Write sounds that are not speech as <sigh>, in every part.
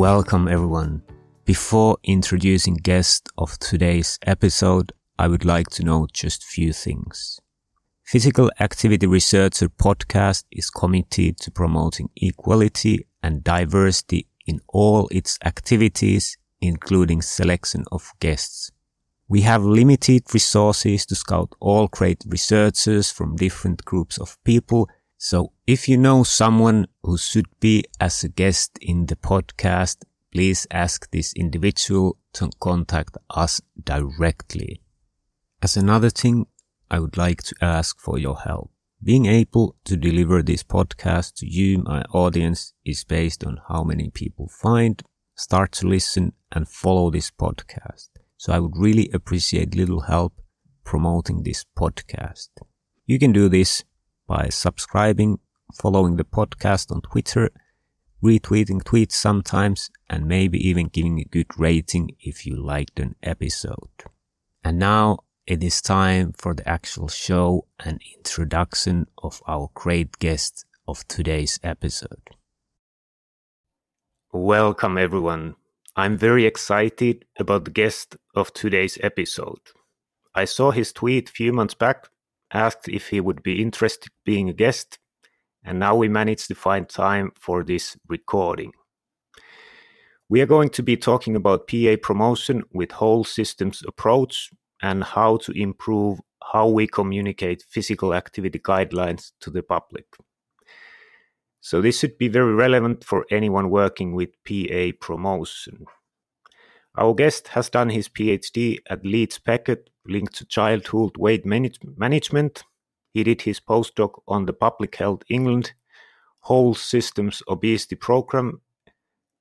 Welcome everyone. Before introducing guest of today's episode, I would like to note just few things. Physical Activity Researcher podcast is committed to promoting equality and diversity in all its activities, including selection of guests. We have limited resources to scout all great researchers from different groups of people so if you know someone who should be as a guest in the podcast, please ask this individual to contact us directly. As another thing, I would like to ask for your help. Being able to deliver this podcast to you, my audience, is based on how many people find, start to listen and follow this podcast. So I would really appreciate little help promoting this podcast. You can do this by subscribing, following the podcast on Twitter, retweeting tweets sometimes, and maybe even giving a good rating if you liked an episode. And now it is time for the actual show and introduction of our great guest of today's episode. Welcome everyone. I'm very excited about the guest of today's episode. I saw his tweet a few months back asked if he would be interested being a guest, and now we managed to find time for this recording. We are going to be talking about PA promotion with whole systems approach and how to improve how we communicate physical activity guidelines to the public. So this should be very relevant for anyone working with PA promotion. Our guest has done his PhD at Leeds Beckett, linked to childhood weight manage- management. He did his postdoc on the Public Health England Whole Systems Obesity Program.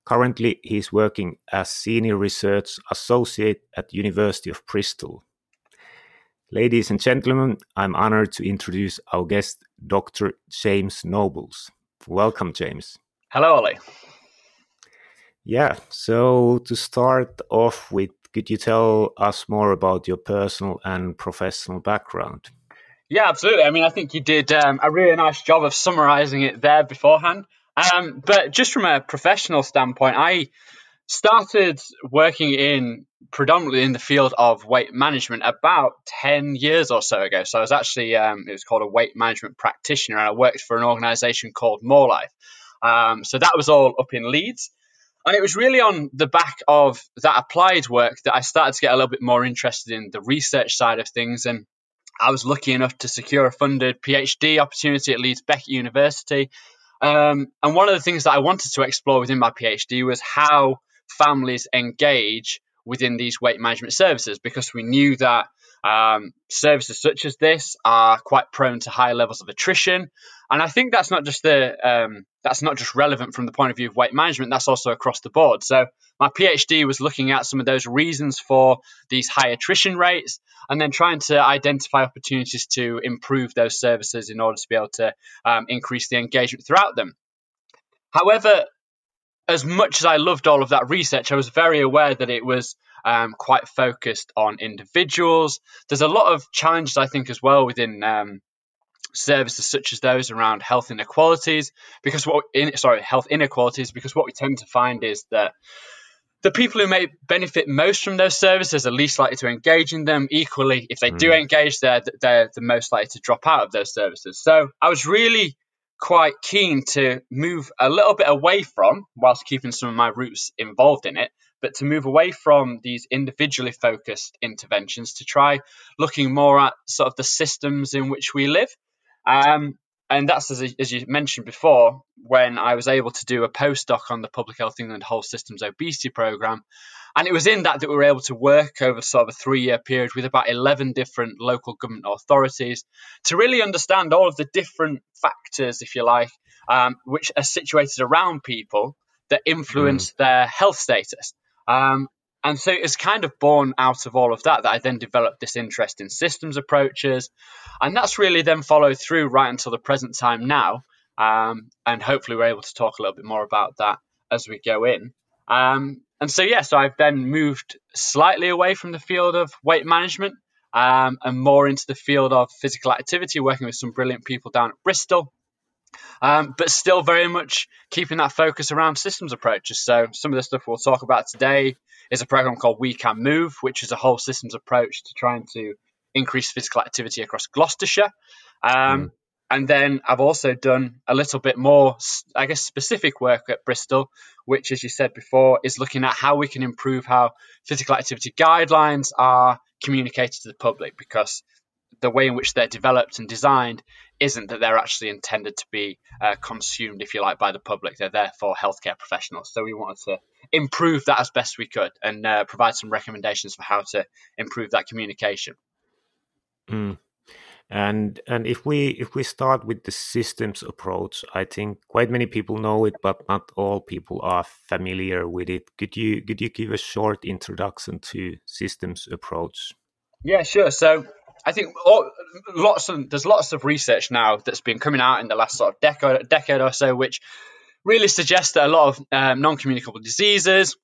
Currently, he is working as Senior Research Associate at University of Bristol. Ladies and gentlemen, I'm honored to introduce our guest, Dr. James Nobles. Welcome, James. Hello, Olli. Yeah. So to start off with, could you tell us more about your personal and professional background? Yeah, absolutely. I mean, I think you did um, a really nice job of summarizing it there beforehand. Um, but just from a professional standpoint, I started working in predominantly in the field of weight management about 10 years or so ago. So I was actually, um, it was called a weight management practitioner, and I worked for an organization called More Life. Um, so that was all up in Leeds. And it was really on the back of that applied work that I started to get a little bit more interested in the research side of things. And I was lucky enough to secure a funded PhD opportunity at Leeds Beckett University. Um, and one of the things that I wanted to explore within my PhD was how families engage within these weight management services because we knew that um, services such as this are quite prone to high levels of attrition, and I think that's not just the um, that's not just relevant from the point of view of weight management. That's also across the board. So my PhD was looking at some of those reasons for these high attrition rates, and then trying to identify opportunities to improve those services in order to be able to um, increase the engagement throughout them. However, as much as I loved all of that research, I was very aware that it was um, quite focused on individuals. There's a lot of challenges, I think, as well within um, services such as those around health inequalities, because what in, sorry health inequalities, because what we tend to find is that the people who may benefit most from those services are least likely to engage in them. Equally, if they mm. do engage, they're they're the most likely to drop out of those services. So I was really quite keen to move a little bit away from, whilst keeping some of my roots involved in it, but to move away from these individually focused interventions to try looking more at sort of the systems in which we live. Um, and that's as, as you mentioned before, when I was able to do a postdoc on the Public Health England Whole Systems Obesity Programme. And it was in that that we were able to work over sort of a three year period with about 11 different local government authorities to really understand all of the different factors, if you like, um, which are situated around people that influence mm. their health status. Um, and so it's kind of born out of all of that that I then developed this interest in systems approaches. And that's really then followed through right until the present time now. Um, and hopefully we're able to talk a little bit more about that as we go in. Um, and so, yeah, so I've then moved slightly away from the field of weight management um, and more into the field of physical activity, working with some brilliant people down at Bristol. Um, but still very much keeping that focus around systems approaches. So some of the stuff we'll talk about today is a program called We Can Move, which is a whole systems approach to trying to increase physical activity across Gloucestershire. Um, mm. And then I've also done a little bit more, I guess, specific work at Bristol, which, as you said before, is looking at how we can improve how physical activity guidelines are communicated to the public because the way in which they're developed and designed isn't that they're actually intended to be uh, consumed, if you like, by the public. They're there for healthcare professionals. So we wanted to improve that as best we could and uh, provide some recommendations for how to improve that communication. Mm. And and if we if we start with the systems approach, I think quite many people know it, but not all people are familiar with it. Could you could you give a short introduction to systems approach? Yeah, sure. So I think all, lots of there's lots of research now that's been coming out in the last sort of decade decade or so, which really suggests that a lot of um, non-communicable diseases,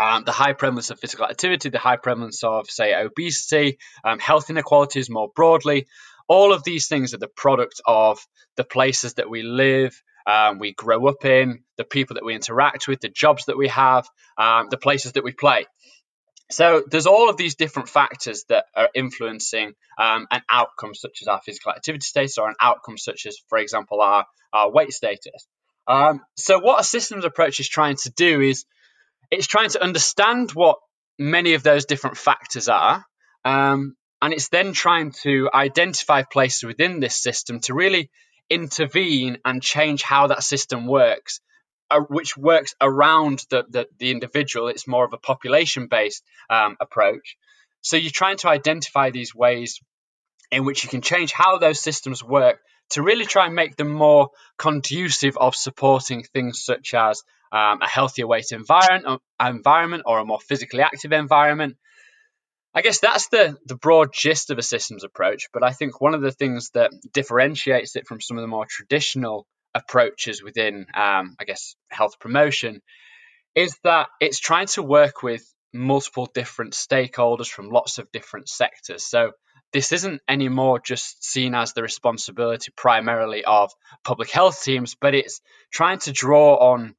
um, the high prevalence of physical activity, the high prevalence of say obesity, um, health inequalities more broadly, all of these things are the product of the places that we live, um, we grow up in, the people that we interact with, the jobs that we have, um, the places that we play. So there's all of these different factors that are influencing um, an outcome such as our physical activity status or an outcome such as, for example, our, our weight status. Um, so what a systems approach is trying to do is it's trying to understand what many of those different factors are um, and it's then trying to identify places within this system to really intervene and change how that system works, uh, which works around the, the, the, individual. It's more of a population based um, approach. So you're trying to identify these ways in which you can change how those systems work to really try and make them more conducive of supporting things such as um, a healthier weight environment, environment or a more physically active environment, I guess that's the the broad gist of a systems approach. But I think one of the things that differentiates it from some of the more traditional approaches within, um, I guess, health promotion is that it's trying to work with multiple different stakeholders from lots of different sectors. So this isn't anymore just seen as the responsibility primarily of public health teams, but it's trying to draw on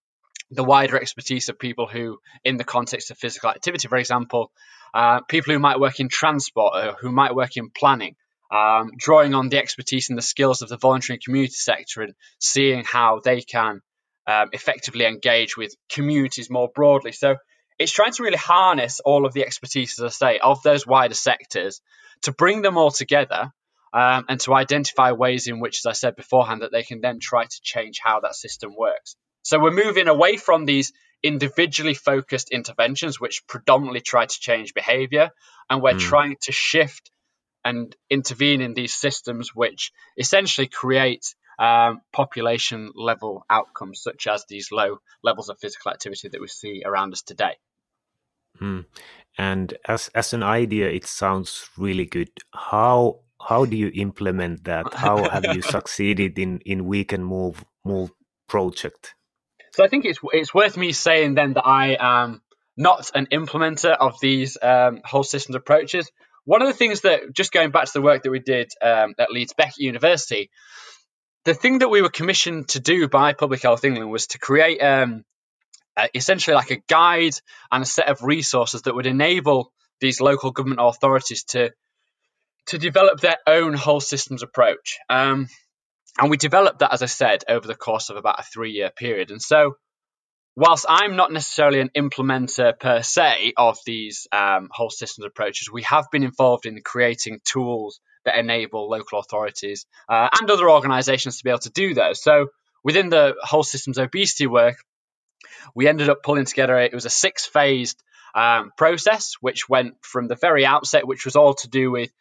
the wider expertise of people who, in the context of physical activity, for example, uh, people who might work in transport, or who might work in planning, um, drawing on the expertise and the skills of the voluntary and community sector and seeing how they can um, effectively engage with communities more broadly. So it's trying to really harness all of the expertise, as I say, of those wider sectors to bring them all together um, and to identify ways in which, as I said beforehand, that they can then try to change how that system works. So we're moving away from these individually focused interventions, which predominantly try to change behavior, and we're mm. trying to shift and intervene in these systems, which essentially create um, population level outcomes, such as these low levels of physical activity that we see around us today. Mm. And as as an idea, it sounds really good. How how do you implement that? How have you <laughs> succeeded in in We Can Move Move project? So I think it's it's worth me saying then that I am not an implementer of these um, whole systems approaches. One of the things that, just going back to the work that we did um, at Leeds Beckett University, the thing that we were commissioned to do by Public Health England was to create um, uh, essentially like a guide and a set of resources that would enable these local government authorities to to develop their own whole systems approach. Um, and we developed that, as I said, over the course of about a three year period. And so, whilst I'm not necessarily an implementer per se of these um, whole systems approaches, we have been involved in creating tools that enable local authorities uh, and other organizations to be able to do those. So, within the whole systems obesity work, we ended up pulling together, it was a six phased um, process, which went from the very outset, which was all to do with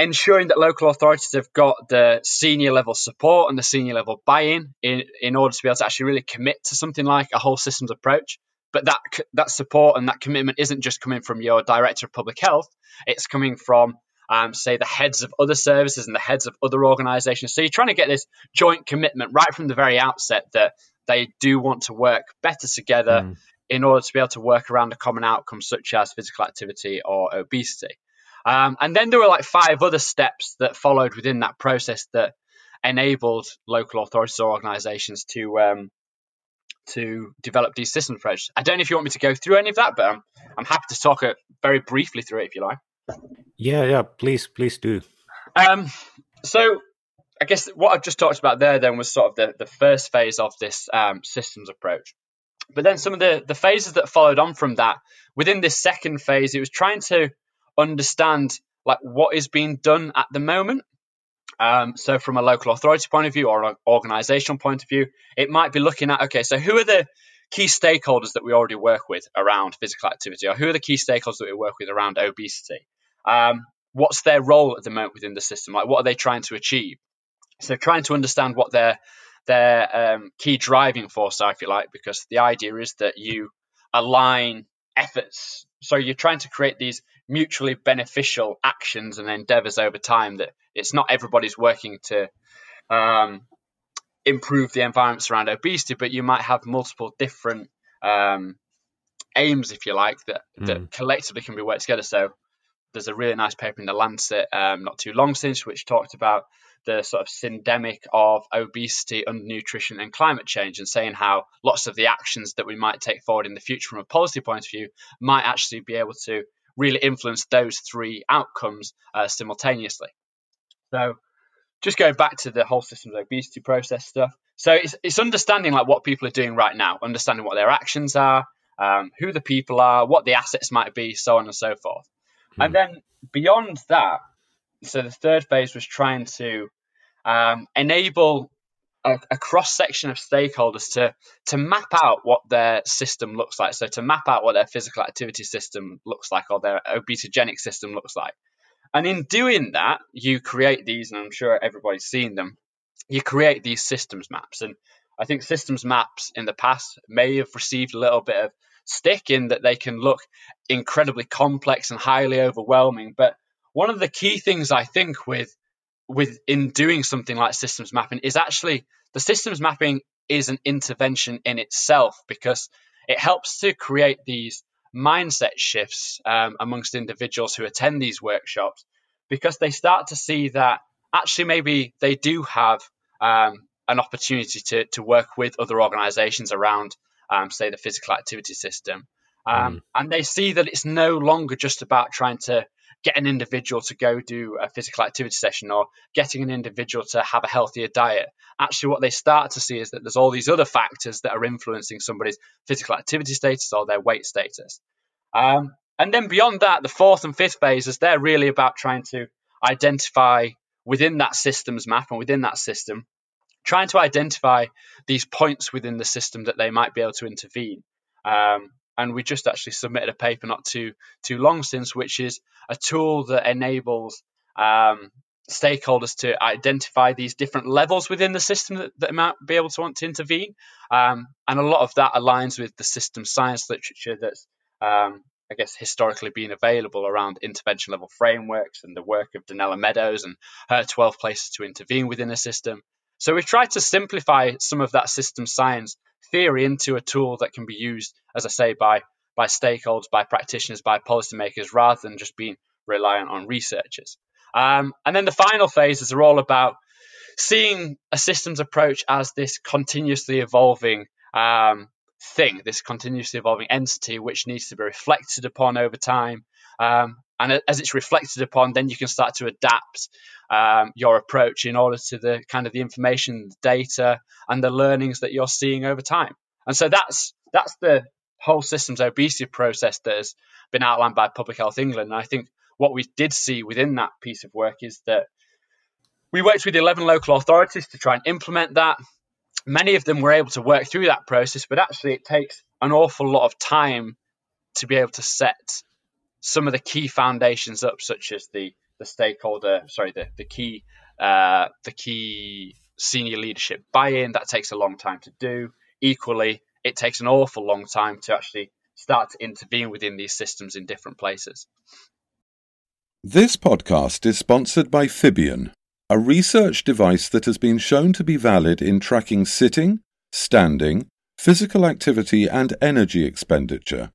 ensuring that local authorities have got the senior level support and the senior level buy-in in, in order to be able to actually really commit to something like a whole systems approach. But that that support and that commitment isn't just coming from your director of public health; it's coming from um, say the heads of other services and the heads of other organisations. So you're trying to get this joint commitment right from the very outset that they do want to work better together mm. in order to be able to work around a common outcome such as physical activity or obesity. Um, and then there were like five other steps that followed within that process that enabled local authorities or organisations to um, to develop these system approaches. I don't know if you want me to go through any of that, but I'm, I'm happy to talk it very briefly through it if you like. Yeah, yeah, please, please do. Um, so I guess what I've just talked about there then was sort of the, the first phase of this um, systems approach. But then some of the, the phases that followed on from that, within this second phase, it was trying to understand like what is being done at the moment. Um, so from a local authority point of view or an organizational point of view, it might be looking at okay, so who are the key stakeholders that we already work with around physical activity, or who are the key stakeholders that we work with around obesity? Um, what's their role at the moment within the system? Like, what are they trying to achieve? So, trying to understand what their their um, key driving force are, if you like, because the idea is that you align efforts. So, you're trying to create these mutually beneficial actions and endeavors over time. That it's not everybody's working to um, improve the environments around obesity, but you might have multiple different um, aims, if you like, that, mm. that collectively can be worked together. So there's a really nice paper in the Lancet um, not too long since, which talked about the sort of syndemic of obesity, undernutrition, and climate change, and saying how lots of the actions that we might take forward in the future from a policy point of view might actually be able to really influence those three outcomes uh, simultaneously. So, just going back to the whole systems obesity process stuff. So it's, it's understanding like what people are doing right now, understanding what their actions are, um, who the people are, what the assets might be, so on and so forth. Hmm. And then beyond that, so the third phase was trying to um, enable a, a, cross section of stakeholders to to map out what their system looks like. So to map out what their physical activity system looks like or their obesogenic system looks like. And in doing that, you create these, and I'm sure everybody's seen them. You create these systems maps, and I think systems maps in the past may have received a little bit of stick in that they can look incredibly complex and highly overwhelming. But one of the key things I think with with in doing something like systems mapping is actually the systems mapping is an intervention in itself because it helps to create these mindset shifts um, amongst individuals who attend these workshops because they start to see that actually maybe they do have um, an opportunity to, to work with other organizations around um, say, the physical activity system. Um, mm. And they see that it's no longer just about trying to get an individual to go do a physical activity session or getting an individual to have a healthier diet. Actually, what they start to see is that there's all these other factors that are influencing somebody's physical activity status or their weight status. Um, and then beyond that, the fourth and fifth phases, they're really about trying to identify within that systems map and within that system trying to identify these points within the system that they might be able to intervene. Um, and we just actually submitted a paper not too too long since, which is a tool that enables um, stakeholders to identify these different levels within the system that, that might be able to want to intervene. Um, and a lot of that aligns with the system science literature that's, um, I guess, historically been available around intervention level frameworks and the work of Donella Meadows and her 12 places to intervene within a system. So we've tried to simplify some of that system science theory into a tool that can be used, as I say, by by stakeholders, by practitioners, by policymakers, rather than just being reliant on researchers. Um, and then the final phases are all about seeing a systems approach as this continuously evolving um, thing, this continuously evolving entity, which needs to be reflected upon over time. Um, and as it's reflected upon, then you can start to adapt um, your approach in order to the kind of the information, the data, and the learnings that you're seeing over time. And so that's that's the whole systems obesity process that has been outlined by Public Health England. And I think what we did see within that piece of work is that we worked with 11 local authorities to try and implement that. Many of them were able to work through that process, but actually it takes an awful lot of time to be able to set some of the key foundations up, such as the the stakeholder, sorry, the the key uh, the key senior leadership buy-in. That takes a long time to do. Equally, it takes an awful long time to actually start to intervene within these systems in different places. This podcast is sponsored by Fibion, a research device that has been shown to be valid in tracking sitting, standing, physical activity, and energy expenditure.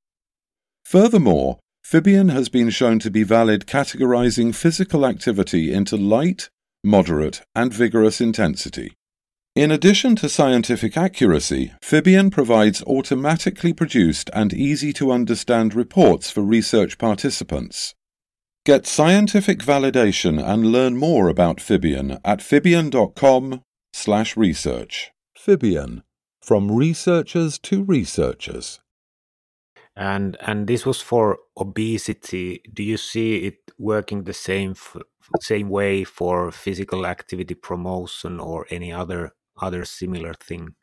Furthermore, Fibion has been shown to be valid categorizing physical activity into light, moderate, and vigorous intensity. In addition to scientific accuracy, Fibion provides automatically produced and easy to understand reports for research participants. Get scientific validation and learn more about Fibion at fibion.com/research. Fibion, from researchers to researchers. And and this was for obesity. Do you see it working the same same way for physical activity promotion or any other other similar thing?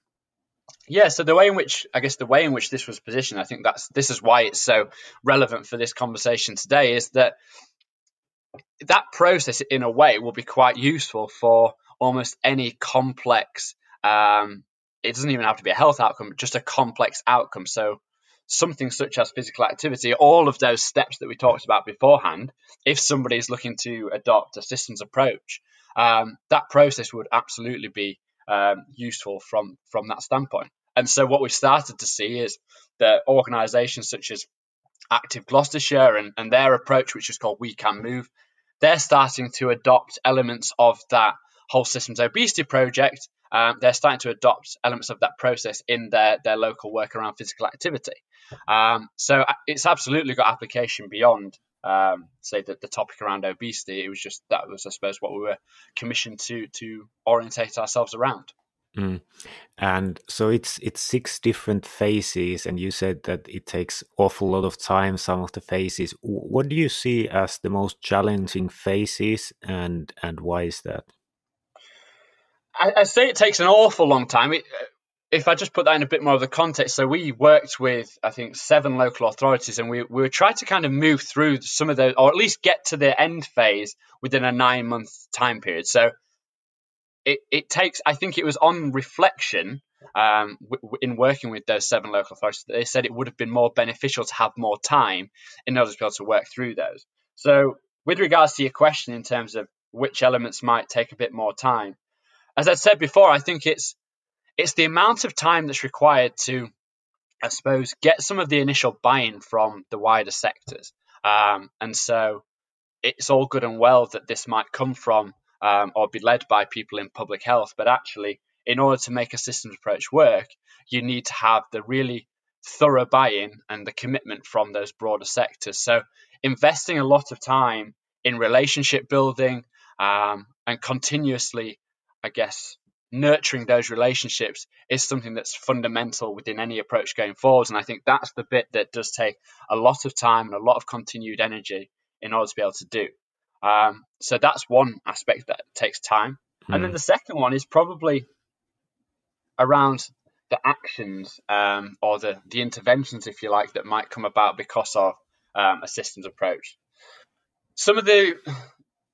Yeah, so the way in which I guess the way in which this was positioned, I think that's this is why it's so relevant for this conversation today, is that that process in a way will be quite useful for almost any complex um, it doesn't even have to be a health outcome just a complex outcome so something such as physical activity all of those steps that we talked about beforehand if somebody is looking to adopt a systems approach um, that process would absolutely be um, useful from from that standpoint and so what we've started to see is that organizations such as active gloucestershire and, and their approach which is called we can move they're starting to adopt elements of that whole systems obesity project. Um, they're starting to adopt elements of that process in their, their local work around physical activity. Um, so uh, it's absolutely got application beyond, um, say, the, the topic around obesity. It was just that was, I suppose, what we were commissioned to to orientate ourselves around. Mm. And so it's it's six different phases, and you said that it takes awful lot of time. Some of the phases. What do you see as the most challenging phases, and and why is that? I, I say it takes an awful long time. It, if I just put that in a bit more of the context, so we worked with I think seven local authorities, and we we were trying to kind of move through some of those, or at least get to the end phase within a nine month time period. So it, it takes, I think it was on reflection um, w- in working with those seven local authorities, they said it would have been more beneficial to have more time in order to be able to work through those. So, with regards to your question in terms of which elements might take a bit more time, as I said before, I think it's it's the amount of time that's required to, I suppose, get some of the initial buy-in from the wider sectors. Um, and so, it's all good and well that this might come from um, or be led by people in public health. But actually, in order to make a systems approach work, you need to have the really thorough buy in and the commitment from those broader sectors. So, investing a lot of time in relationship building um, and continuously, I guess, nurturing those relationships is something that's fundamental within any approach going forward. And I think that's the bit that does take a lot of time and a lot of continued energy in order to be able to do. Um, so that's one aspect that takes time. Mm. And then hmm. the second one is probably around the actions um, or the, the interventions, if you like, that might come about because of um, a systems approach. Some of the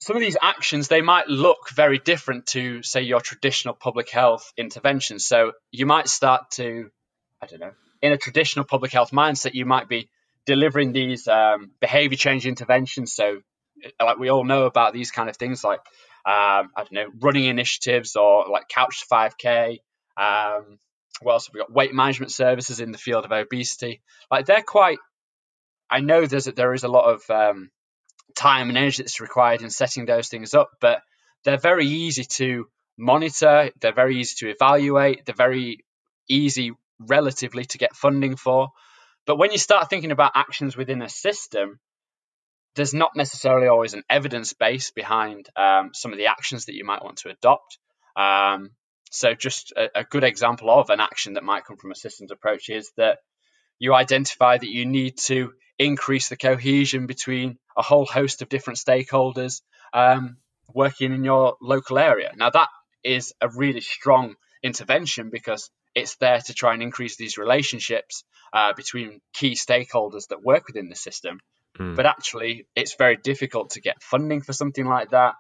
some of these actions they might look very different to say your traditional public health interventions. So you might start to, I don't know, in a traditional public health mindset, you might be delivering these um, behavior change interventions. So like we all know about these kind of things like um, I don't know running initiatives or like couch 5k um, what else have got weight management services in the field of obesity like they're quite I know there's there is a lot of um, time and energy that's required in setting those things up but they're very easy to monitor they're very easy to evaluate they're very easy relatively to get funding for but when you start thinking about actions within a system there's not necessarily always an evidence base behind um, some of the actions that you might want to adopt. Um, so, just a, a, good example of an action that might come from a systems approach is that you identify that you need to increase the cohesion between a whole host of different stakeholders um, working in your local area. Now, that is a really strong intervention because it's there to try and increase these relationships uh, between key stakeholders that work within the system Mm. But actually, it's very difficult to get funding for something like that.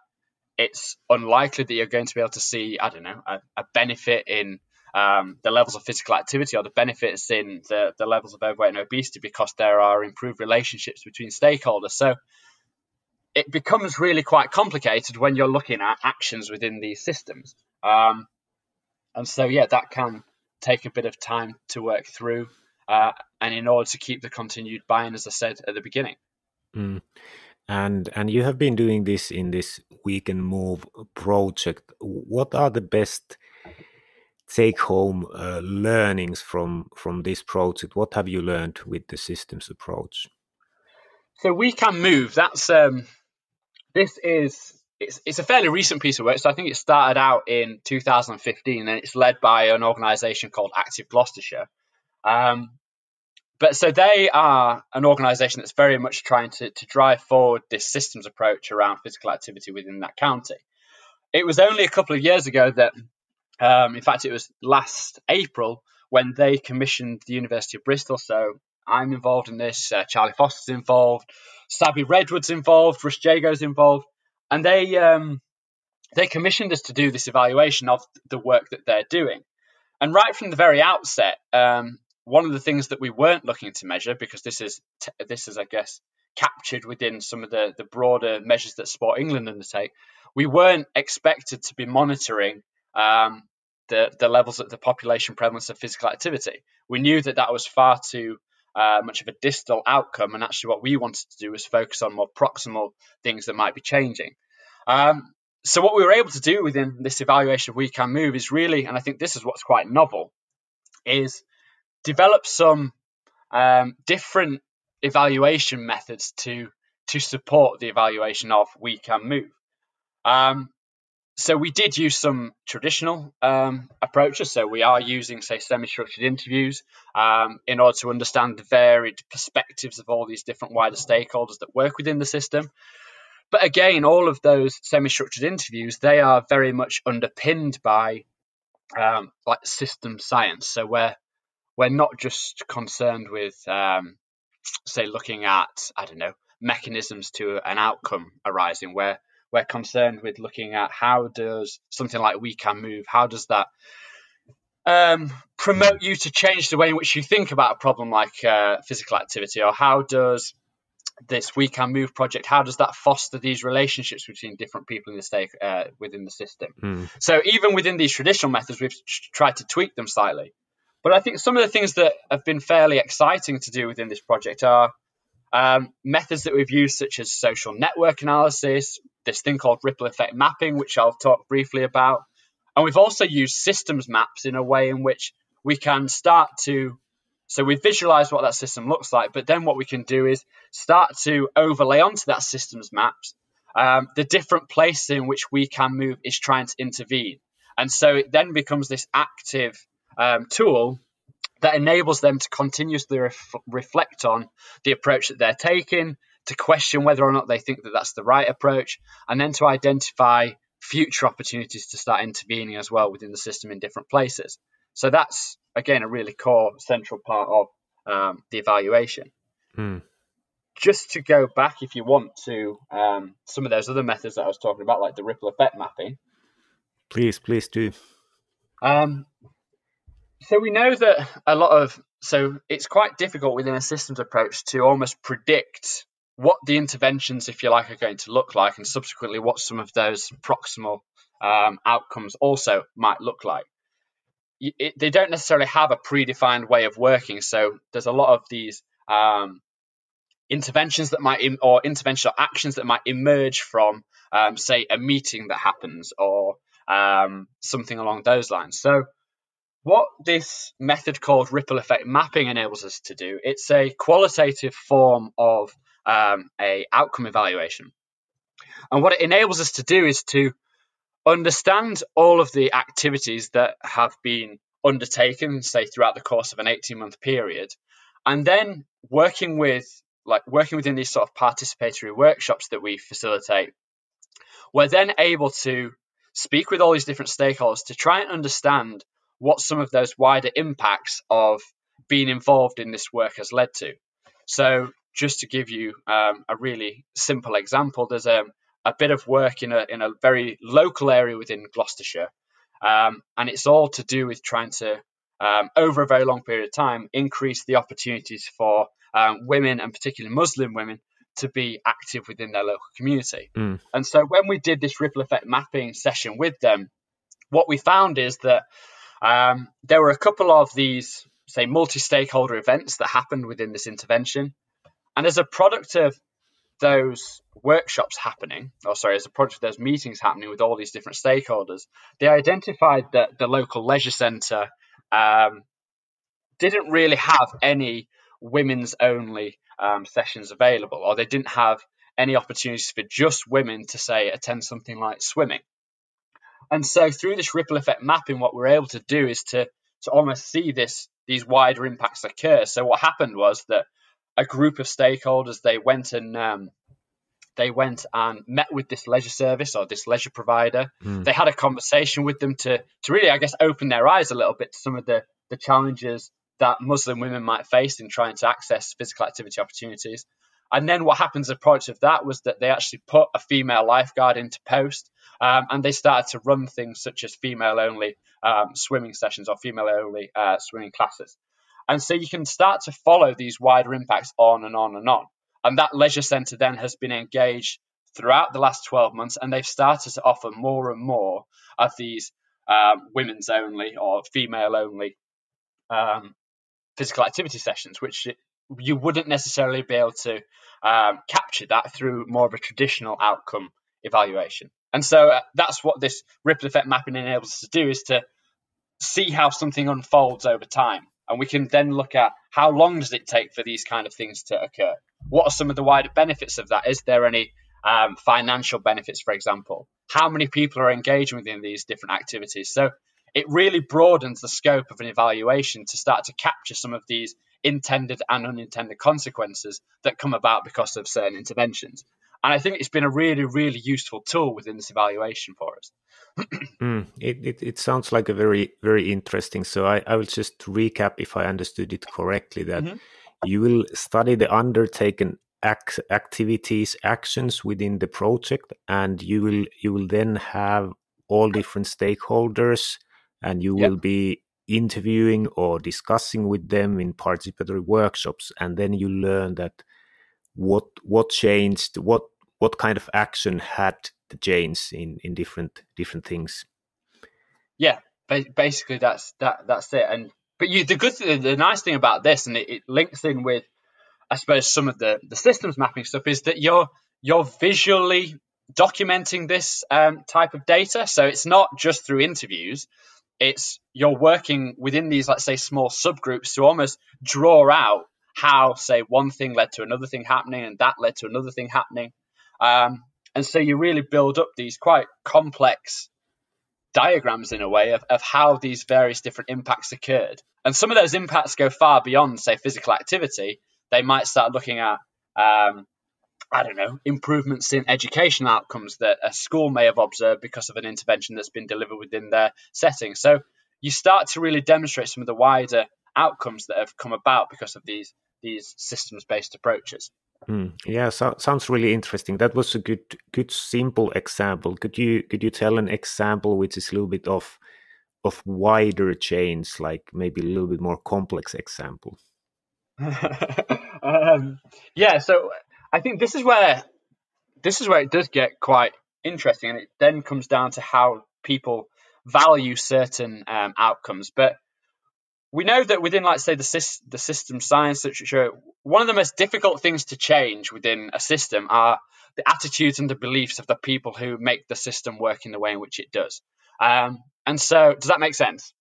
It's unlikely that you're going to be able to see, I don't know, a, a benefit in um, the levels of physical activity or the benefits in the, the levels of overweight and obesity because there are improved relationships between stakeholders. So it becomes really quite complicated when you're looking at actions within these systems. Um, and so, yeah, that can take a bit of time to work through. Uh, and in order to keep the continued buy-in, as I said at the beginning. Mm. And and you have been doing this in this We Can Move project. What are the best take-home uh, learnings from from this project? What have you learned with the systems approach? So we can move. That's um, this is it's, it's a fairly recent piece of work. So I think it started out in 2015 and it's led by an organisation called Active Gloucestershire. Um, but so they are an organisation that's very much trying to, to drive forward this systems approach around physical activity within that county. It was only a couple of years ago that, um, in fact, it was last April when they commissioned the University of Bristol. So I'm involved in this, uh, Charlie Foster's involved, Sabi Redwood's involved, Russ Jago's involved, and they um, they commissioned us to do this evaluation of the work that they're doing. And right from the very outset, um, one of the things that we weren't looking to measure, because this is t- this is, I guess, captured within some of the the broader measures that Sport England undertake, we weren't expected to be monitoring um, the the levels of the population prevalence of physical activity. We knew that that was far too uh, much of a distal outcome. And actually, what we wanted to do was focus on more proximal things that might be changing. Um, so, what we were able to do within this evaluation of We Can Move is really, and I think this is what's quite novel, is develop some um, different evaluation methods to to support the evaluation of We Can Move. Um, so we did use some traditional um, approaches. So we are using, say, semi-structured interviews um, in order to understand the varied perspectives of all these different wider stakeholders that work within the system. But again, all of those semi-structured interviews, they are very much underpinned by um, like system science. So we're we're not just concerned with, um, say, looking at I don't know mechanisms to an outcome arising. Where we're concerned with looking at how does something like we can move how does that um, promote you to change the way in which you think about a problem like uh, physical activity? Or how does this we can move project how does that foster these relationships between different people in the state uh, within the system? Mm. so even within these traditional methods we've tried to tweak them slightly. But i think some of the things that have been fairly exciting to do within this project are um, methods that we've used, such as social network analysis, this thing called ripple effect mapping, which I'll talk briefly about. And we've also used systems maps in a way in which we can start to, so we visualize what that system looks like, but then what we can do is start to overlay onto that systems maps um, the different places in which we can move is trying to intervene. And so it then becomes this active um, tool that enables them to continuously ref- reflect on the approach that they're taking, to question whether or not they think that that's the right approach, and then to identify future opportunities to start intervening as well within the system in different places. So that's again a really core central part of um, the evaluation. Hmm. Just to go back, if you want to, um, some of those other methods that I was talking about, like the ripple effect mapping. Please, please do. Um, so we know that a lot of so it's quite difficult within a systems approach to almost predict what the interventions, if you like, are going to look like, and subsequently what some of those proximal um, outcomes also might look like. It, they don't necessarily have a predefined way of working, so there's a lot of these um, interventions that might Im- or interventional actions that might emerge from, um, say, a meeting that happens or um, something along those lines. So what this method called ripple effect mapping enables us to do, it's a qualitative form of um, a outcome evaluation. And what it enables us to do is to understand all of the activities that have been undertaken, say throughout the course of an 18 month period, and then working with like working within these sort of participatory workshops that we facilitate, we're then able to speak with all these different stakeholders to try and understand what some of those wider impacts of being involved in this work has led to. So, just to give you um, a really simple example, there's a, a bit of work in a, in a very local area within Gloucestershire. Um, and it's all to do with trying to, um, over a very long period of time, increase the opportunities for um, women and particularly Muslim women to be active within their local community. Mm. And so when we did this ripple effect mapping session with them, what we found is that um, there were a couple of these, say, multi stakeholder events that happened within this intervention. And as a product of those workshops happening, or sorry, as a product of those meetings happening with all these different stakeholders, they identified that the local leisure centre um, didn't really have any women's only um, sessions available, or they didn't have any opportunities for just women to say attend something like swimming. And so through this ripple effect mapping, what we're able to do is to to almost see this these wider impacts occur. So what happened was that a group of stakeholders they went and um, they went and met with this leisure service or this leisure provider. Mm. They had a conversation with them to to really, I guess, open their eyes a little bit to some of the the challenges that Muslim women might face in trying to access physical activity opportunities. And then what happens as a product of that was that they actually put a female lifeguard into post um, and they started to run things such as female only um, swimming sessions or female only uh, swimming classes. And so you can start to follow these wider impacts on and on and on. And that leisure centre then has been engaged throughout the last 12 months and they've started to offer more and more of these um, women's only or female only um, physical activity sessions, which you wouldn't necessarily be able to um, capture that through more of a traditional outcome evaluation. And so uh, that's what this ripple effect mapping enables us to do is to see how something unfolds over time. And we can then look at how long does it take for these kind of things to occur? What are some of the wider benefits of that? Is there any um, financial benefits, for example? How many people are engaging within these different activities? So it really broadens the scope of an evaluation to start to capture some of these intended and unintended consequences that come about because of certain interventions. And I think it's been a really, really useful tool within this evaluation for us. <clears throat> mm, it, it, it, sounds like a very, very interesting. So I, I will just recap if I understood it correctly that mm-hmm. you will study the undertaken ac- activities, actions within the project, and you will you will then have all different stakeholders and you yep. will be interviewing or discussing with them in participatory workshops and then you learn that what what changed what what kind of action had the change in in different different things. Yeah basically that's that that's it. And but you the good the nice thing about this and it, it links in with i suppose some of the the systems mapping stuff is that you're you're visually documenting this um, type of data. So it's not just through interviews it's you're working within these, let's say, small subgroups to almost draw out how, say, one thing led to another thing happening and that led to another thing happening. Um, and so you really build up these quite complex diagrams in a way of, of how these various different impacts occurred. And some of those impacts go far beyond, say, physical activity. They might start looking at um, I don't know, improvements in educational outcomes that a school may have observed because of an intervention that's been delivered within their setting. So you start to really demonstrate some of the wider outcomes that have come about because of these these systems based approaches. Mm, yeah, so, sounds really interesting. That was a good good simple example. Could you could you tell an example which is a little bit of of wider chains, like maybe a little bit more complex example? <laughs> um, yeah, so I think this is where this is where it does get quite interesting, and it then comes down to how people value certain um, outcomes. But we know that within, like say, the the system science literature, one of the most difficult things to change within a system are the attitudes and the beliefs of the people who make the system work in the way in which it does. Um, and so, does that make sense?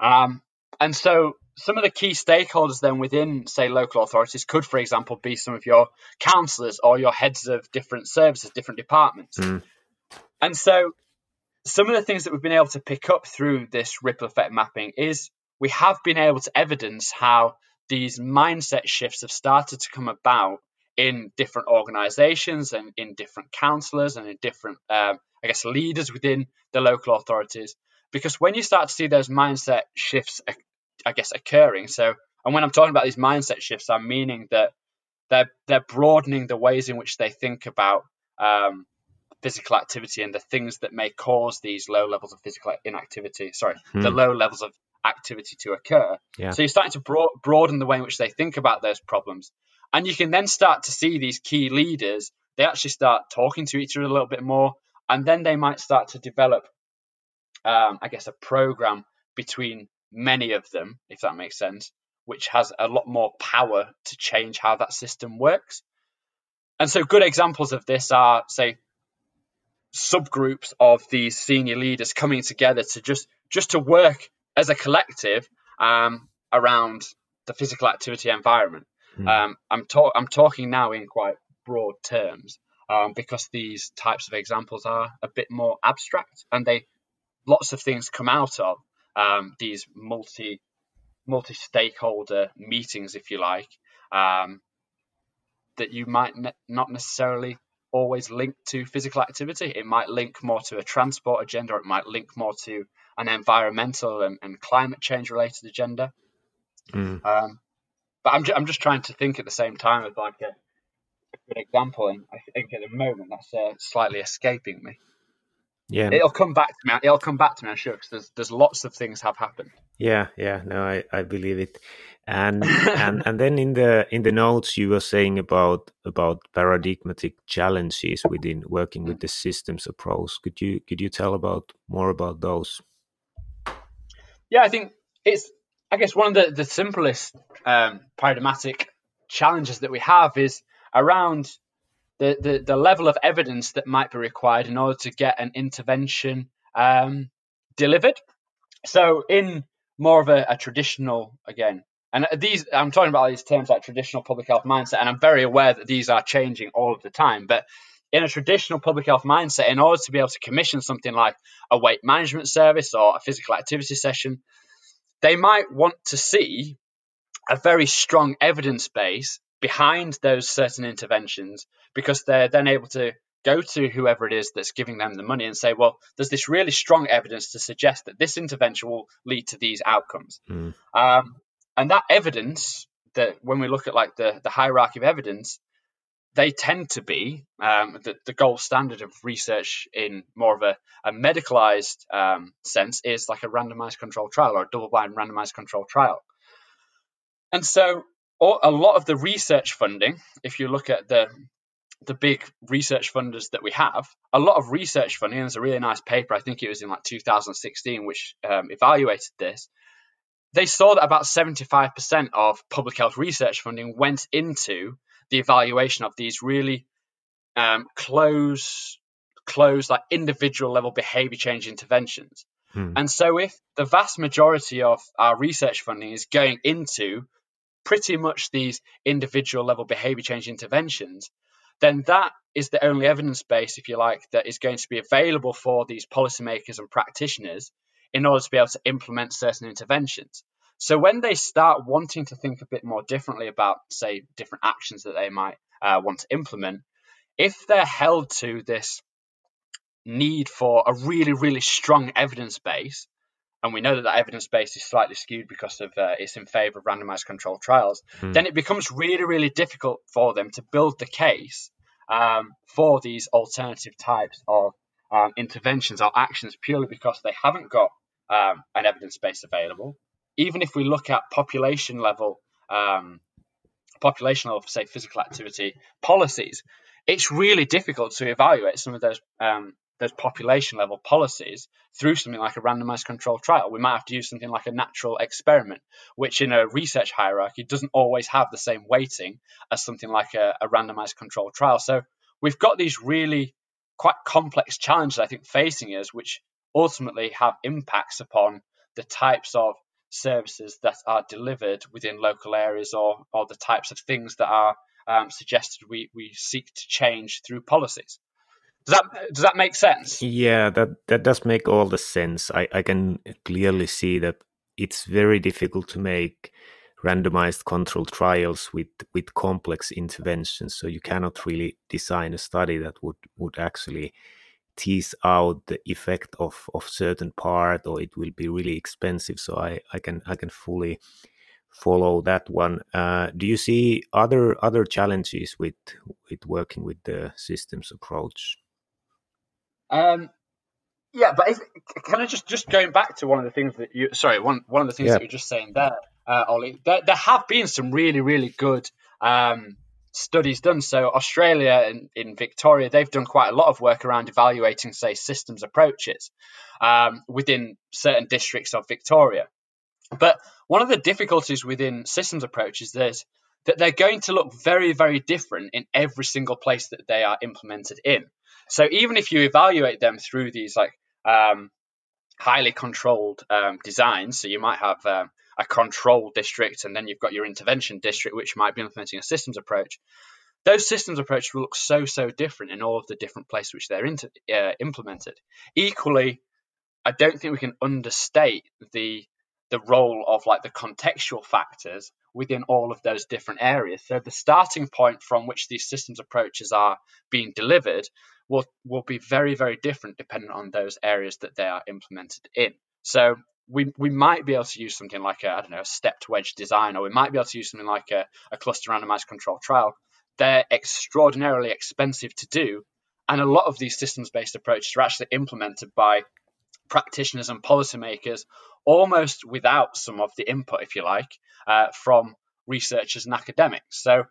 Um, and so, some of the key stakeholders then within, say, local authorities could, for example, be some of your councillors or your heads of different services, different departments. Mm. And so, some of the things that we've been able to pick up through this ripple effect mapping is we have been able to evidence how these mindset shifts have started to come about in different organizations and in different councillors and in different, um, I guess, leaders within the local authorities. Because when you start to see those mindset shifts I guess, occurring. So, and when I'm talking about these mindset shifts, I'm meaning that they're they're broadening the ways in which they think about um, physical activity and the things that may cause these low levels of physical inactivity. Sorry, hmm. the low levels of activity to occur. Yeah. So you're starting to broad, broaden the way in which they think about those problems, and you can then start to see these key leaders. They actually start talking to each other a little bit more, and then they might start to develop, um, I guess, a program between many of them, if that makes sense, which has a lot more power to change how that system works. And so, good examples of this are, say, subgroups of these senior leaders coming together to just just to work as a collective um, around the physical activity environment. Mm. Um, I'm, ta- I'm talking now in quite broad terms um, because these types of examples are a bit more abstract and they lots of things come out of um, these multi multi stakeholder meetings, if you like, um, that you might ne- not necessarily always link to physical activity. It might link more to a transport agenda, or it might link more to an environmental and, and climate change related agenda. Mm. Um, but I'm, ju- I'm just trying to think at the same time of like a, a good example, and I think at the moment that's uh, slightly escaping me. Yeah, it'll come back to me. It'll come back to me, I'm sure, because there's there's lots of things have happened. Yeah, yeah, no, I, I believe it, and <laughs> and and then in the in the notes you were saying about about paradigmatic challenges within working with the systems approach. Could you could you tell about more about those? Yeah, I think it's I guess one of the the simplest um, paradigmatic challenges that we have is around the, the, the level of evidence that might be required in order to get an intervention um, delivered. So, in more of a, a, traditional, again, and these, I'm talking about these terms like traditional public health mindset, and I'm very aware that these are changing all of the time. But in a traditional public health mindset, in order to be able to commission something like a weight management service or a physical activity session, they might want to see a very strong evidence base behind those certain interventions because they're then able to go to whoever it is that's giving them the money and say, well, there's this really strong evidence to suggest that this intervention will lead to these outcomes. Mm. Um, and that evidence, that when we look at like the, the hierarchy of evidence, they tend to be um, the, the, gold standard of research in more of a, a medicalized um, sense is like a randomized controlled trial or a double blind randomized controlled trial. And so a lot of the research funding, if you look at the the big research funders that we have, a lot of research funding, there's a really nice paper, I think it was in like 2016, which um, evaluated this. They saw that about 75% of public health research funding went into the evaluation of these really um, close, close, like individual level behavior change interventions. Hmm. And so, if the vast majority of our research funding is going into pretty much these individual level behavior change interventions, then that is the only evidence base, if you like, that is going to be available for these policymakers and practitioners in order to be able to implement certain interventions. So when they start wanting to think a bit more differently about, say, different actions that they might uh, want to implement, if they're held to this need for a really, really strong evidence base, and we know that that evidence base is slightly skewed because of uh, it's in favor of randomized controlled trials, mm. then it becomes really, really difficult for them to build the case um, for these alternative types of um, interventions or actions purely because they haven't got um, an evidence base available. Even if we look at population level, um, population level, say, physical activity policies, it's really difficult to evaluate some of those um, those population level policies through something like a randomized controlled trial. We might have to use something like a natural experiment, which in a research hierarchy doesn't always have the same weighting as something like a, a randomized controlled trial. So we've got these really quite complex challenges, I think, facing us, which ultimately have impacts upon the types of services that are delivered within local areas or, or the types of things that are um, suggested we, we seek to change through policies. Does that does that make sense? Yeah, that that does make all the sense. I, I can clearly see that it's very difficult to make randomized controlled trials with with complex interventions. So you cannot really design a study that would would actually tease out the effect of of certain part, or it will be really expensive. So I I can I can fully follow that one. Uh, do you see other other challenges with with working with the systems approach? Um, yeah, but if, can I just just going back to one of the things that you sorry one one of the things yeah. that you're just saying there, uh, Olli. There, there have been some really really good um, studies done. So Australia and in Victoria, they've done quite a lot of work around evaluating, say, systems approaches um, within certain districts of Victoria. But one of the difficulties within systems approaches is that they're going to look very, very different in every single place that they are implemented in. So even if you evaluate them through these like um, highly controlled um, designs, so you might have um, a control district and then you've got your intervention district, which might be implementing a systems approach. Those systems approaches will look so so different in all of the different places which they're into, uh, implemented. Equally, I don't think we can understate the the role of like the contextual factors within all of those different areas. So the starting point from which these systems approaches are being delivered will will be very very different depending on those areas that they are implemented in. So we, we might be able to use something like a I don't know a stepped wedge design, or we might be able to use something like a, a cluster randomized control trial. They're extraordinarily expensive to do, and a lot of these systems based approaches are actually implemented by practitioners and policymakers almost without some of the input, if you like, uh, from researchers and academics. So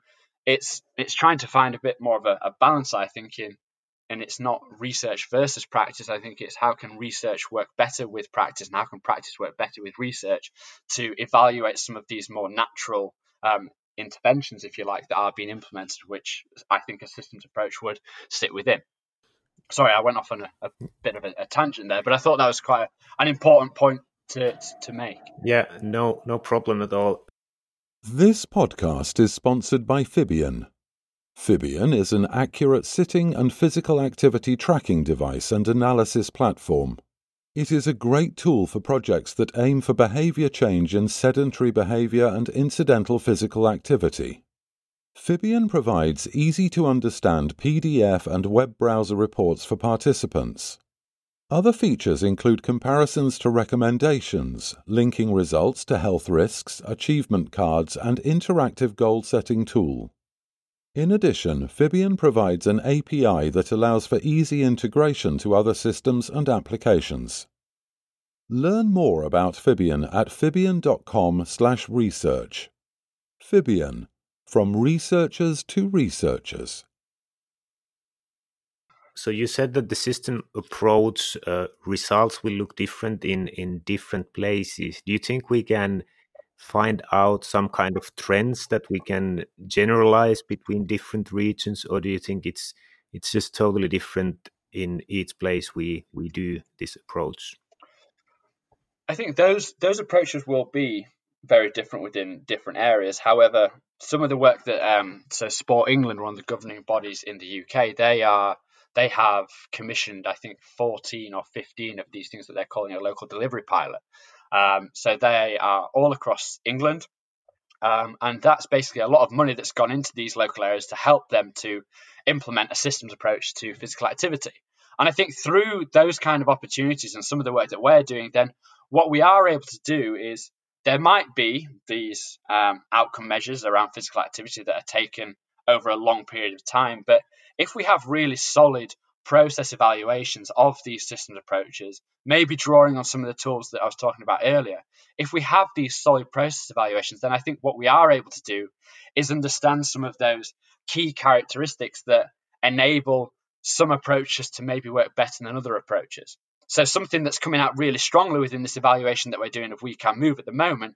it's it's trying to find a bit more of a, a balance, I think, in and it's not research versus practice. I think it's how can research work better with practice and how can practice work better with research to evaluate some of these more natural um, interventions, if you like, that are being implemented, which I think a systems approach would sit within sorry, I went off on a, a bit of a, a, tangent there, but I thought that was quite an important point to to make. Yeah, no, no problem at all. This podcast is sponsored by Fibion. Fibion is an accurate sitting and physical activity tracking device and analysis platform. It is a great tool for projects that aim for behavior change in sedentary behavior and incidental physical activity. Fibion provides easy to understand PDF and web browser reports for participants. Other features include comparisons to recommendations, linking results to health risks, achievement cards, and interactive goal setting tool. In addition, Fibion provides an API that allows for easy integration to other systems and applications. Learn more about Fibion at fibion.com/research. Fibion from researchers to researchers. So you said that the system approach uh, results will look different in in different places. Do you think we can find out some kind of trends that we can generalize between different regions, or do you think it's it's just totally different in each place we we do this approach? I think those those approaches will be very different within different areas. However, some of the work that um, so Sport England, one of the governing bodies in the UK, they are they have commissioned I think 14 or 15 of these things that they're calling a local delivery pilot. Um, so they are all across England. Um, and that's basically a lot of money that's gone into these local areas to help them to implement a systems approach to physical activity. And I think through those kind of opportunities and some of the work that we're doing, then what we are able to do is there might be these um, outcome measures around physical activity that are taken over a long period of time. But if we have really solid process evaluations of these systems approaches, maybe drawing on some of the tools that I was talking about earlier, if we have these solid process evaluations, then I think what we are able to do is understand some of those key characteristics that enable some approaches to maybe work better than other approaches. So something that's coming out really strongly within this evaluation that we're doing of We Can Move at the moment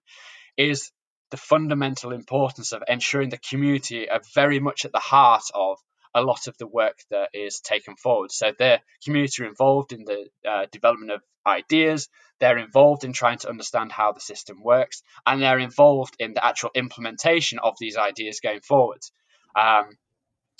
is the fundamental importance of ensuring the community are very much at the heart of a lot of the work that is taken forward. So the community are involved in the uh, development of ideas, they're involved in trying to understand how the system works, and they're involved in the actual implementation of these ideas going forward. Um,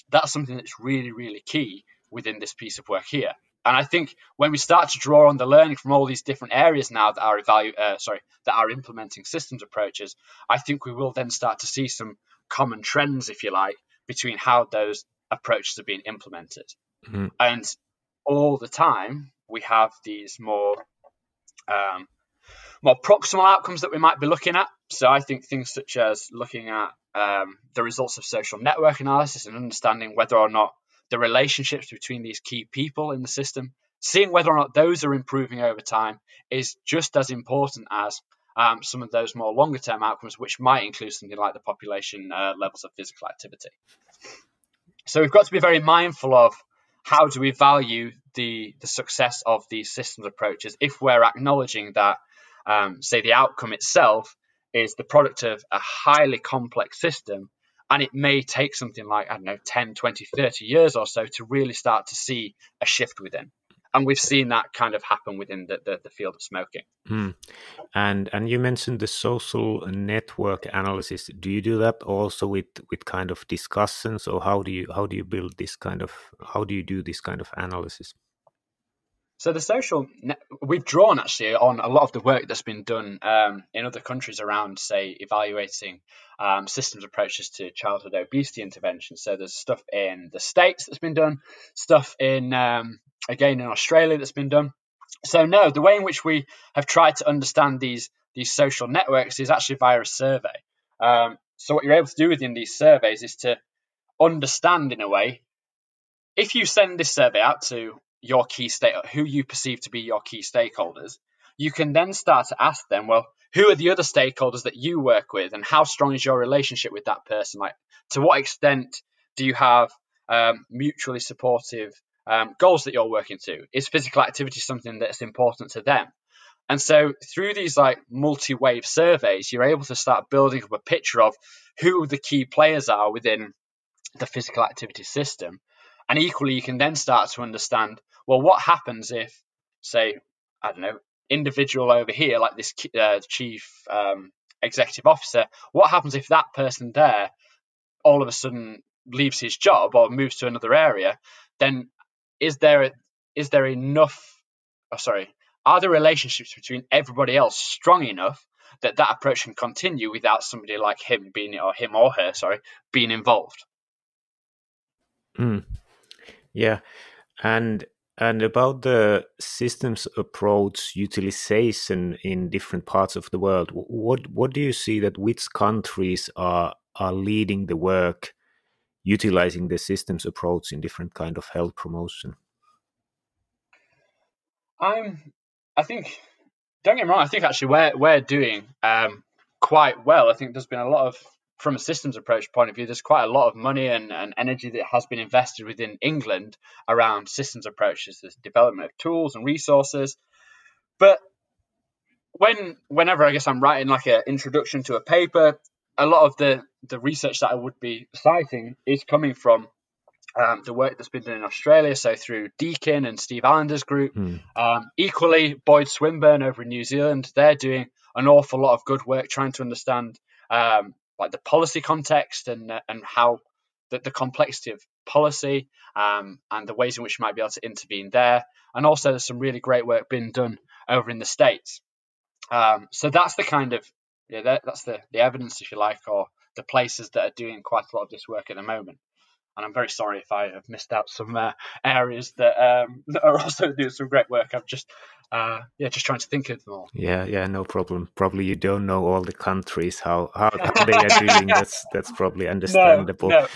that's something that's really, really key within this piece of work here. And I think when we start to draw on the learning from all these different areas now that are evalu- uh, sorry that are implementing systems approaches, I think we will then start to see some common trends, if you like, between how those approaches are being implemented. Mm-hmm. And all the time we have these more um, more proximal outcomes that we might be looking at. so I think things such as looking at um, the results of social network analysis and understanding whether or not the relationships between these key people in the system, seeing whether or not those are improving over time, is just as important as um, some of those more longer term outcomes, which might include something like the population uh, levels of physical activity. So we've got to be very mindful of how do we value the, the success of these systems approaches if we're acknowledging that, um, say, the outcome itself is the product of a highly complex system and it may take something like i don't know 10 20 30 years or so to really start to see a shift within and we've seen that kind of happen within the, the, the field of smoking. Mm. And and you mentioned the social network analysis. Do you do that also with with kind of discussions, or how do you how do you build this kind of how do you do this kind of analysis? So the social we've drawn actually on a lot of the work that's been done um, in other countries around, say, evaluating um, systems approaches to childhood obesity intervention. So there's stuff in the states that's been done, stuff in um, again in Australia that's been done. So no, the way in which we have tried to understand these these social networks is actually via a survey. Um, so what you're able to do within these surveys is to understand in a way. If you send this survey out to your key state, who you perceive to be your key stakeholders, you can then start to ask them, well, who are the other stakeholders that you work with, and how strong is your relationship with that person? Like, to what extent do you have um, mutually supportive um, goals that you're working to? Is physical activity something that's important to them? And so through these like multi-wave surveys, you're able to start building up a picture of who the key players are within the physical activity system. And equally, you can then start to understand, well, what happens if, say, I don't know, individual over here, like this uh, chief um, executive officer, what happens if that person there all of a sudden leaves his job or moves to another area? Then is there is there enough? Oh, sorry, are the relationships between everybody else strong enough that that approach can continue without somebody like him being or him or her, sorry, being involved? Mm. Yeah, and and about the systems approach utilization in different parts of the world, what what do you see that which countries are are leading the work utilizing the systems approach in different kind of health promotion? I'm, I think, don't get me wrong. I think actually we're we're doing um, quite well. I think there's been a lot of, from a systems approach point of view, there's quite a lot of money and, and energy that has been invested within England around systems approaches, the development of tools and resources. But when whenever I guess I'm writing like an introduction to a paper, a lot of the the research that I would be citing is coming from um, the work that's been done in Australia, so through Deakin and Steve Allender's group. Mm. Um, equally, Boyd Swinburn over in New Zealand, they're doing an awful lot of good work trying to understand um, like the policy context and uh, and how the, the, complexity of policy um, and the ways in which you might be able to intervene there. And also, there's some really great work being done over in the states. Um, so that's the kind of yeah, that, that's the the evidence, if you like, or the places that are doing quite a lot of this work at the moment and I'm very sorry if I have missed out some uh, areas that, um, <laughs> that are also doing some great work. I'm just, uh, yeah, just trying to think of them all. Yeah, yeah, no problem. Probably you don't know all the countries how how, they are doing. <laughs> That's that's probably understandable. No, no.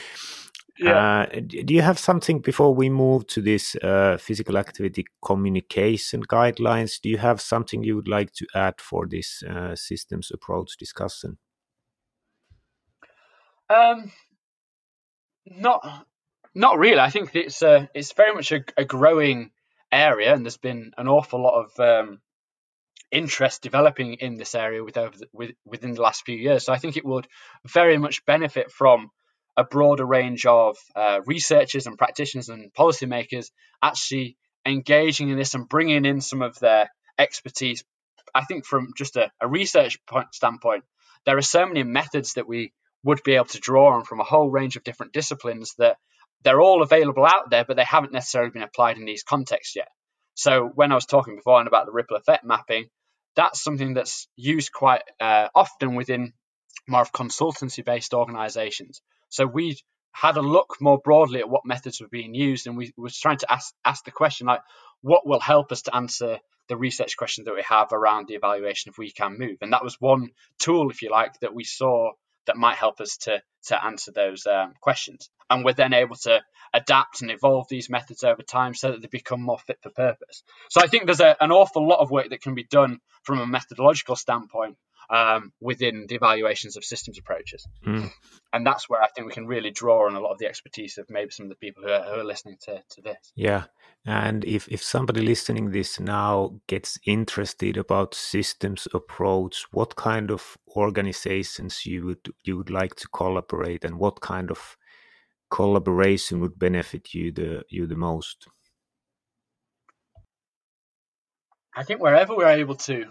Yeah. Uh, do you have something before we move to this uh, physical activity communication guidelines? Do you have something you would like to add for this uh, systems approach discussion? Um, not, not really. I think it's uh, it's very much a, a growing area, and there's been an awful lot of um, interest developing in this area with over the, with, within the last few years. So I think it would very much benefit from a broader range of uh, researchers and practitioners and policymakers actually engaging in this and bringing in some of their expertise. I think from just a, a research point, standpoint, there are so many methods that we would be able to draw on from a whole range of different disciplines that they're all available out there, but they haven't necessarily been applied in these contexts yet. So when I was talking before about the ripple effect mapping, that's something that's used quite uh, often within more of consultancy based organizations. So we had a look more broadly at what methods were being used and we was trying to ask ask the question like what will help us to answer the research questions that we have around the evaluation of we can move. And that was one tool, if you like, that we saw that might help us to to answer those um, questions. And we're then able to adapt and evolve these methods over time so that they become more fit for purpose. So I think there's a, an awful lot of work that can be done from a methodological standpoint um, within the evaluations of systems approaches. Mm. And that's where I think we can really draw on a lot of the expertise of maybe some of the people who are, who are listening to, to this. Yeah. And if, if somebody listening this now gets interested about systems approach, what kind of organizations you would you would like to collaborate and what kind of collaboration would benefit you the you the most? I think wherever we're able to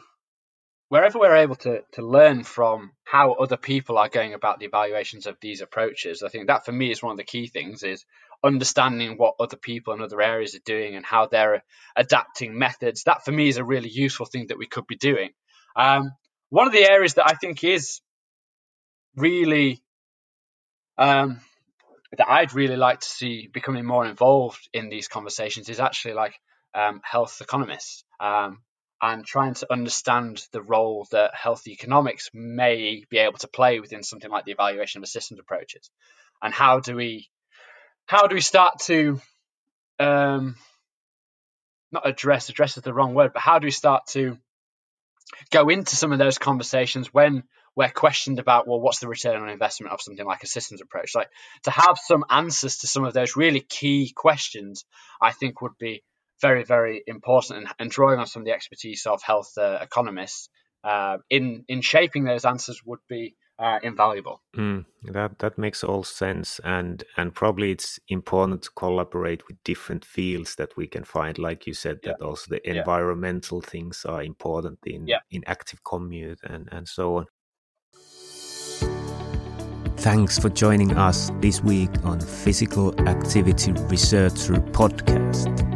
wherever we're able to, to learn from how other people are going about the evaluations of these approaches, I think that for me is one of the key things is understanding what other people in other areas are doing and how they're adapting methods. That for me is a really useful thing that we could be doing. Um, one of the areas that I think is really um, that I'd really like to see becoming more involved in these conversations is actually like um, health economists. Um, and trying to understand the role that health economics may be able to play within something like the evaluation of systems approaches. And how do we how do we start to um, not address address is the wrong word but how do we start to go into some of those conversations when we're questioned about well what's the return on investment of something like a systems approach? Like to have some answers to some of those really key questions i think would be very, very important and, and drawing on some of the expertise of health uh, economists uh, in in shaping those answers would be uh, invaluable. Mm, that that makes all sense, and and probably it's important to collaborate with different fields that we can find, like you said, yeah. that also the environmental yeah. things are important in yeah. in active commute and and so on. Thanks for joining us this week on Physical Activity Researcher Podcast.